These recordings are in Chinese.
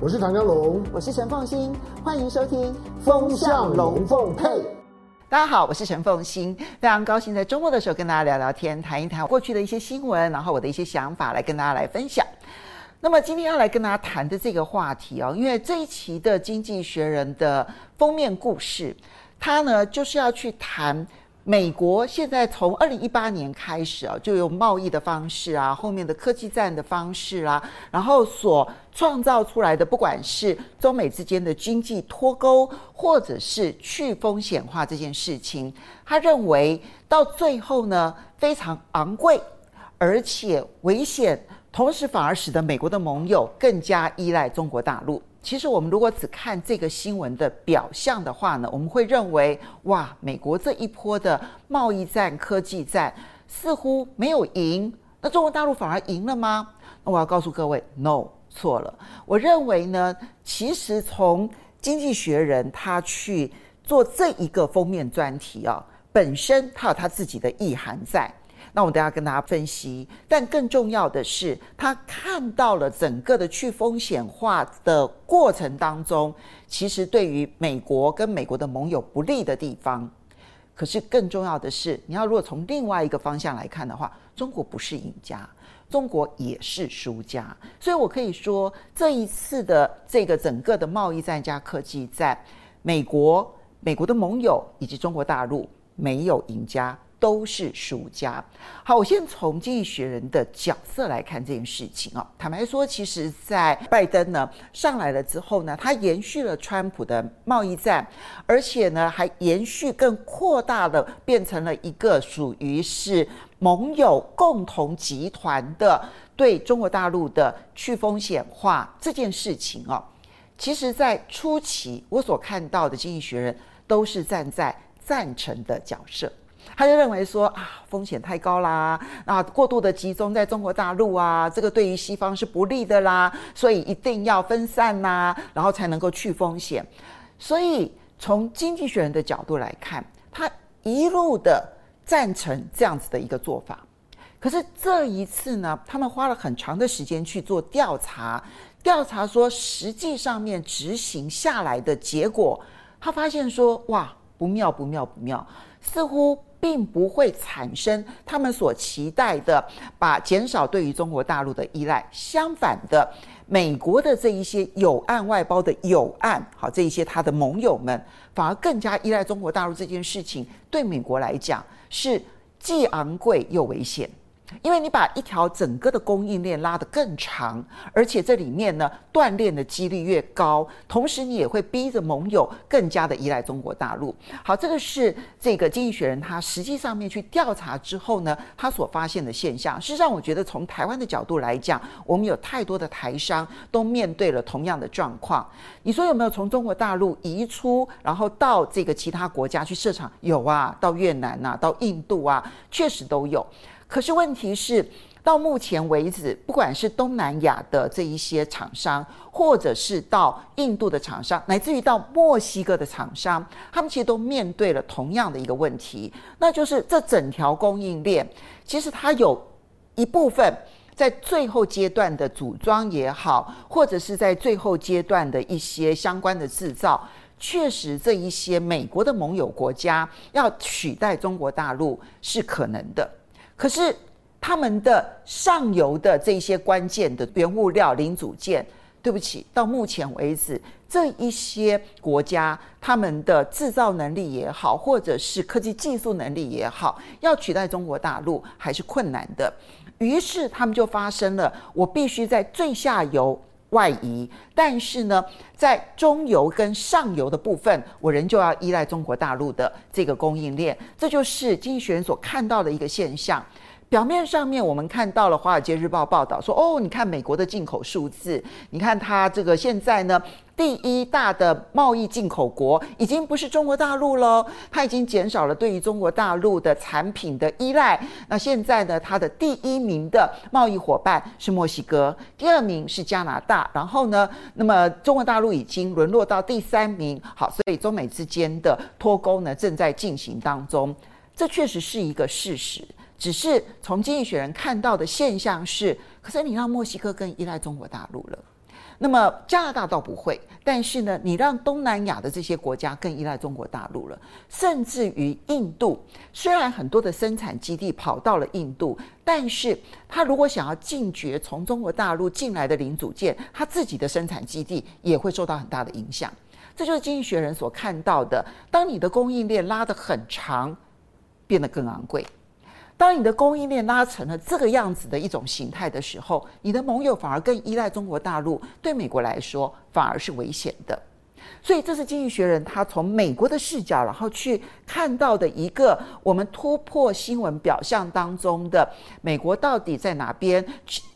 我是唐江龙，我是陈凤欣，欢迎收听《风向龙凤配》。大家好，我是陈凤欣，非常高兴在周末的时候跟大家聊聊天，谈一谈过去的一些新闻，然后我的一些想法来跟大家来分享。那么今天要来跟大家谈的这个话题哦，因为这一期的《经济学人》的封面故事，它呢就是要去谈。美国现在从二零一八年开始啊，就用贸易的方式啊，后面的科技战的方式啊，然后所创造出来的，不管是中美之间的经济脱钩，或者是去风险化这件事情，他认为到最后呢，非常昂贵，而且危险，同时反而使得美国的盟友更加依赖中国大陆。其实我们如果只看这个新闻的表象的话呢，我们会认为哇，美国这一波的贸易战、科技战似乎没有赢，那中国大陆反而赢了吗？那我要告诉各位，no，错了。我认为呢，其实从《经济学人》他去做这一个封面专题啊，本身它有它自己的意涵在。那我等下跟大家分析，但更重要的是，他看到了整个的去风险化的过程当中，其实对于美国跟美国的盟友不利的地方。可是更重要的是，你要如果从另外一个方向来看的话，中国不是赢家，中国也是输家。所以我可以说，这一次的这个整个的贸易战加科技战，美国、美国的盟友以及中国大陆没有赢家。都是输家。好，我先从经济学人的角色来看这件事情啊。坦白说，其实，在拜登呢上来了之后呢，他延续了川普的贸易战，而且呢还延续更扩大了，变成了一个属于是盟友共同集团的对中国大陆的去风险化这件事情啊。其实，在初期我所看到的经济学人都是站在赞成的角色。他就认为说啊，风险太高啦，啊，过度的集中在中国大陆啊，这个对于西方是不利的啦，所以一定要分散呐、然后才能够去风险。所以从经济学人的角度来看，他一路的赞成这样子的一个做法。可是这一次呢，他们花了很长的时间去做调查，调查说实际上面执行下来的结果，他发现说哇，不妙不妙不妙，似乎。并不会产生他们所期待的，把减少对于中国大陆的依赖。相反的，美国的这一些有案外包的有案，好，这一些他的盟友们，反而更加依赖中国大陆这件事情，对美国来讲是既昂贵又危险。因为你把一条整个的供应链拉得更长，而且这里面呢断链的几率越高，同时你也会逼着盟友更加的依赖中国大陆。好，这个是这个经济学人他实际上面去调查之后呢，他所发现的现象。事实上，我觉得从台湾的角度来讲，我们有太多的台商都面对了同样的状况。你说有没有从中国大陆移出，然后到这个其他国家去设厂？有啊，到越南呐、到印度啊，确实都有。可是问题是，到目前为止，不管是东南亚的这一些厂商，或者是到印度的厂商，乃至于到墨西哥的厂商，他们其实都面对了同样的一个问题，那就是这整条供应链，其实它有一部分在最后阶段的组装也好，或者是在最后阶段的一些相关的制造，确实这一些美国的盟友国家要取代中国大陆是可能的。可是，他们的上游的这些关键的原物料零组件，对不起，到目前为止，这一些国家他们的制造能力也好，或者是科技技术能力也好，要取代中国大陆还是困难的。于是，他们就发生了，我必须在最下游外移，但是呢，在中游跟上游的部分，我仍旧要依赖中国大陆的这个供应链，这就是经济学人所看到的一个现象。表面上面，我们看到了《华尔街日报》报道说：“哦，你看美国的进口数字，你看它这个现在呢，第一大的贸易进口国已经不是中国大陆了，它已经减少了对于中国大陆的产品的依赖。那现在呢，它的第一名的贸易伙伴是墨西哥，第二名是加拿大，然后呢，那么中国大陆已经沦落到第三名。好，所以中美之间的脱钩呢正在进行当中，这确实是一个事实。”只是从经济学人看到的现象是，可是你让墨西哥更依赖中国大陆了，那么加拿大倒不会，但是呢，你让东南亚的这些国家更依赖中国大陆了，甚至于印度，虽然很多的生产基地跑到了印度，但是他如果想要禁绝从中国大陆进来的零组件，他自己的生产基地也会受到很大的影响。这就是《经济学人》所看到的，当你的供应链拉得很长，变得更昂贵。当你的供应链拉成了这个样子的一种形态的时候，你的盟友反而更依赖中国大陆，对美国来说反而是危险的。所以，这是《经济学人》他从美国的视角，然后去看到的一个我们突破新闻表象当中的美国到底在哪边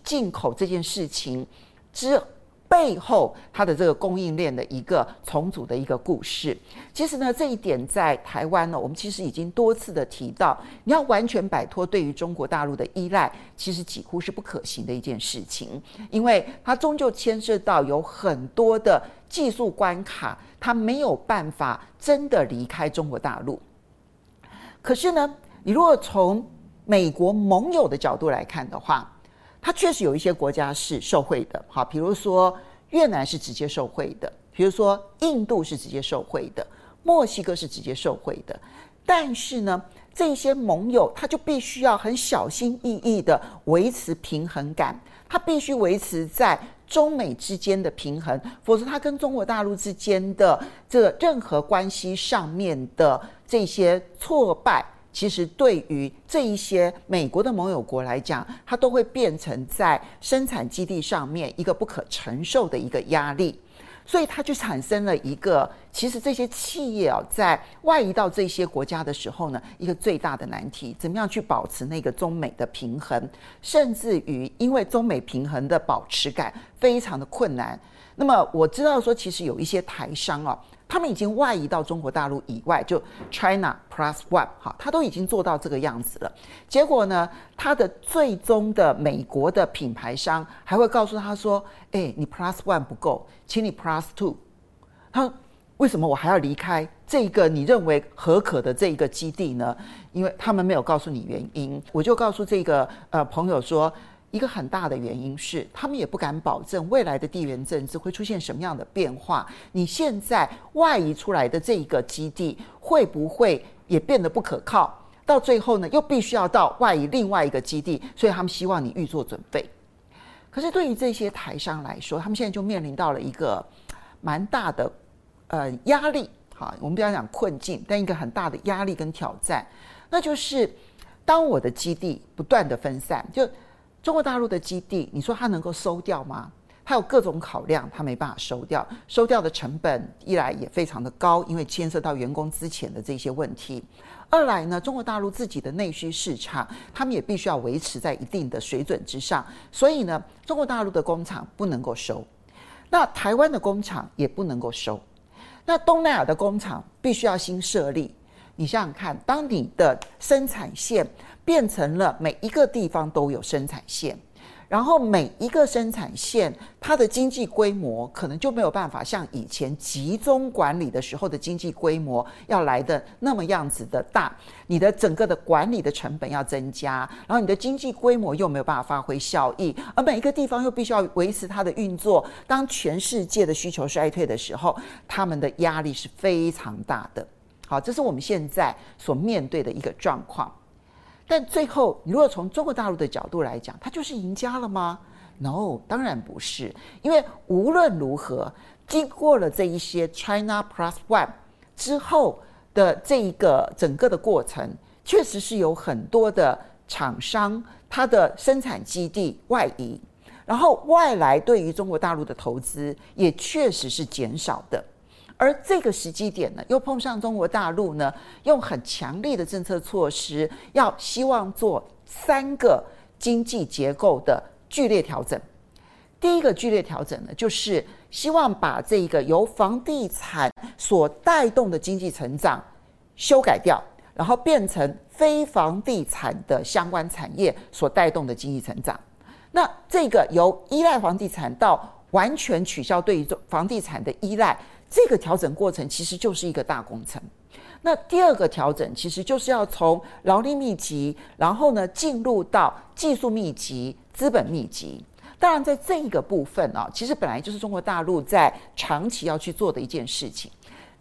进口这件事情之。背后，它的这个供应链的一个重组的一个故事，其实呢，这一点在台湾呢，我们其实已经多次的提到，你要完全摆脱对于中国大陆的依赖，其实几乎是不可行的一件事情，因为它终究牵涉到有很多的技术关卡，它没有办法真的离开中国大陆。可是呢，你如果从美国盟友的角度来看的话，它确实有一些国家是受惠的，好，比如说越南是直接受惠的，比如说印度是直接受惠的，墨西哥是直接受惠的。但是呢，这些盟友他就必须要很小心翼翼地维持平衡感，他必须维持在中美之间的平衡，否则他跟中国大陆之间的这任何关系上面的这些挫败。其实，对于这一些美国的盟友国来讲，它都会变成在生产基地上面一个不可承受的一个压力，所以它就产生了一个，其实这些企业啊，在外移到这些国家的时候呢，一个最大的难题，怎么样去保持那个中美的平衡，甚至于因为中美平衡的保持感非常的困难。那么我知道说，其实有一些台商哦。他们已经外移到中国大陆以外，就 China Plus One 哈，他都已经做到这个样子了。结果呢，他的最终的美国的品牌商还会告诉他说：“哎，你 Plus One 不够，请你 Plus Two。”他：“为什么我还要离开这个你认为合可的这一个基地呢？因为他们没有告诉你原因。”我就告诉这个呃朋友说。一个很大的原因是，他们也不敢保证未来的地缘政治会出现什么样的变化。你现在外移出来的这一个基地会不会也变得不可靠？到最后呢，又必须要到外移另外一个基地，所以他们希望你预做准备。可是对于这些台商来说，他们现在就面临到了一个蛮大的呃压力。好，我们不要讲困境，但一个很大的压力跟挑战，那就是当我的基地不断的分散，就。中国大陆的基地，你说它能够收掉吗？它有各种考量，它没办法收掉。收掉的成本一来也非常的高，因为牵涉到员工资遣的这些问题；二来呢，中国大陆自己的内需市场，他们也必须要维持在一定的水准之上。所以呢，中国大陆的工厂不能够收，那台湾的工厂也不能够收，那东南亚的工厂必须要新设立。你想想看，当你的生产线。变成了每一个地方都有生产线，然后每一个生产线它的经济规模可能就没有办法像以前集中管理的时候的经济规模要来的那么样子的大，你的整个的管理的成本要增加，然后你的经济规模又没有办法发挥效益，而每一个地方又必须要维持它的运作。当全世界的需求衰退的时候，他们的压力是非常大的。好，这是我们现在所面对的一个状况。但最后，你如果从中国大陆的角度来讲，他就是赢家了吗？No，当然不是。因为无论如何，经过了这一些 China Plus One 之后的这一个整个的过程，确实是有很多的厂商，它的生产基地外移，然后外来对于中国大陆的投资也确实是减少的。而这个时机点呢，又碰上中国大陆呢，用很强力的政策措施，要希望做三个经济结构的剧烈调整。第一个剧烈调整呢，就是希望把这个由房地产所带动的经济成长修改掉，然后变成非房地产的相关产业所带动的经济成长。那这个由依赖房地产到完全取消对于房地产的依赖。这个调整过程其实就是一个大工程。那第二个调整其实就是要从劳力密集，然后呢进入到技术密集、资本密集。当然，在这一个部分啊，其实本来就是中国大陆在长期要去做的一件事情，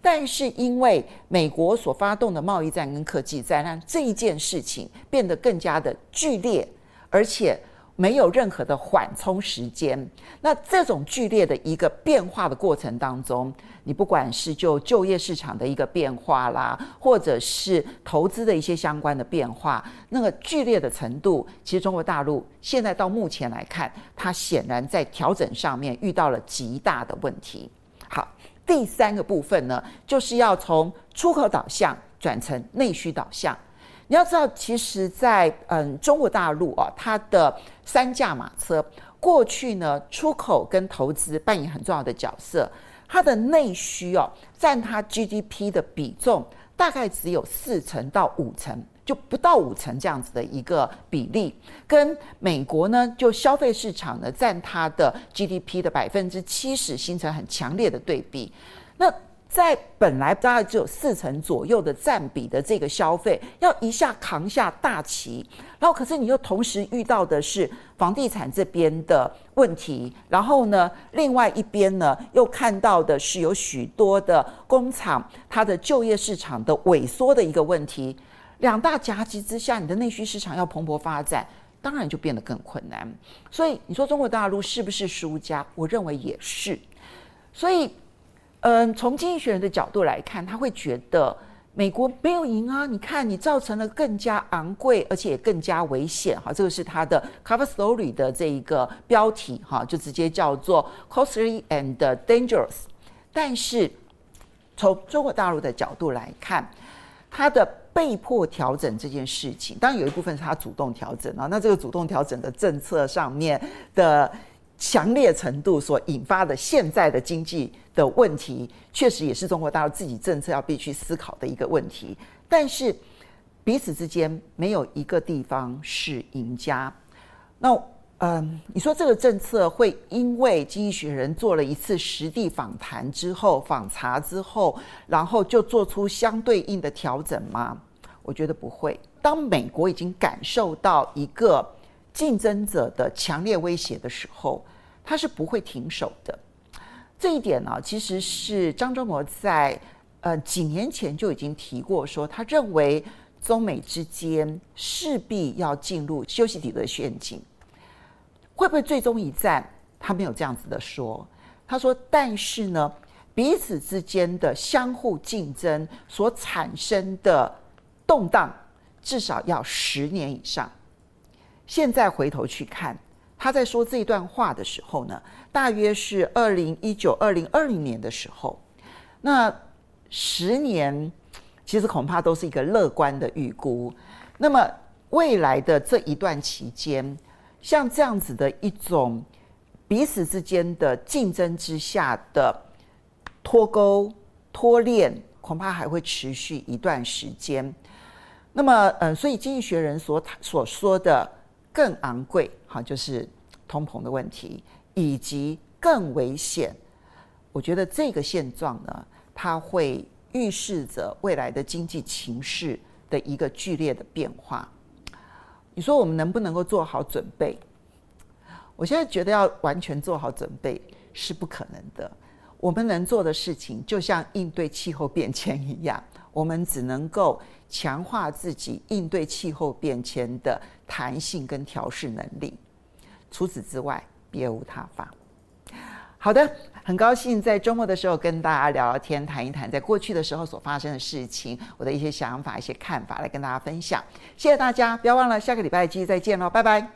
但是因为美国所发动的贸易战跟科技战，让这一件事情变得更加的剧烈，而且。没有任何的缓冲时间。那这种剧烈的一个变化的过程当中，你不管是就就业市场的一个变化啦，或者是投资的一些相关的变化，那个剧烈的程度，其实中国大陆现在到目前来看，它显然在调整上面遇到了极大的问题。好，第三个部分呢，就是要从出口导向转成内需导向。你要知道，其实在，嗯中国大陆啊，它的三驾马车过去呢，出口跟投资扮演很重要的角色。它的内需哦，占它 GDP 的比重大概只有四成到五成，就不到五成这样子的一个比例。跟美国呢，就消费市场呢，占它的 GDP 的百分之七十，形成很强烈的对比。那在本来大概只有四成左右的占比的这个消费，要一下扛下大旗，然后可是你又同时遇到的是房地产这边的问题，然后呢，另外一边呢又看到的是有许多的工厂它的就业市场的萎缩的一个问题，两大夹击之下，你的内需市场要蓬勃发展，当然就变得更困难。所以你说中国大陆是不是输家？我认为也是。所以。嗯，从经济学人的角度来看，他会觉得美国没有赢啊！你看，你造成了更加昂贵，而且更加危险。哈，这个是他的 cover story 的这一个标题，哈，就直接叫做 costly and dangerous。但是从中国大陆的角度来看，他的被迫调整这件事情，当然有一部分是他主动调整啊。那这个主动调整的政策上面的。强烈程度所引发的现在的经济的问题，确实也是中国大陆自己政策要必须思考的一个问题。但是彼此之间没有一个地方是赢家。那嗯，你说这个政策会因为经济学人做了一次实地访谈之后、访查之后，然后就做出相对应的调整吗？我觉得不会。当美国已经感受到一个。竞争者的强烈威胁的时候，他是不会停手的。这一点呢，其实是张忠谋在呃几年前就已经提过，说他认为中美之间势必要进入休息底的陷阱。会不会最终一战？他没有这样子的说。他说，但是呢，彼此之间的相互竞争所产生的动荡，至少要十年以上。现在回头去看，他在说这段话的时候呢，大约是二零一九、二零二零年的时候。那十年其实恐怕都是一个乐观的预估。那么未来的这一段期间，像这样子的一种彼此之间的竞争之下的脱钩、脱链，恐怕还会持续一段时间。那么，嗯，所以经济学人所所说的。更昂贵，哈，就是通膨的问题，以及更危险。我觉得这个现状呢，它会预示着未来的经济情势的一个剧烈的变化。你说我们能不能够做好准备？我现在觉得要完全做好准备是不可能的。我们能做的事情，就像应对气候变迁一样，我们只能够。强化自己应对气候变迁的弹性跟调试能力，除此之外别无他法。好的，很高兴在周末的时候跟大家聊聊天，谈一谈在过去的时候所发生的事情，我的一些想法、一些看法来跟大家分享。谢谢大家，不要忘了下个礼拜继续再见喽，拜拜。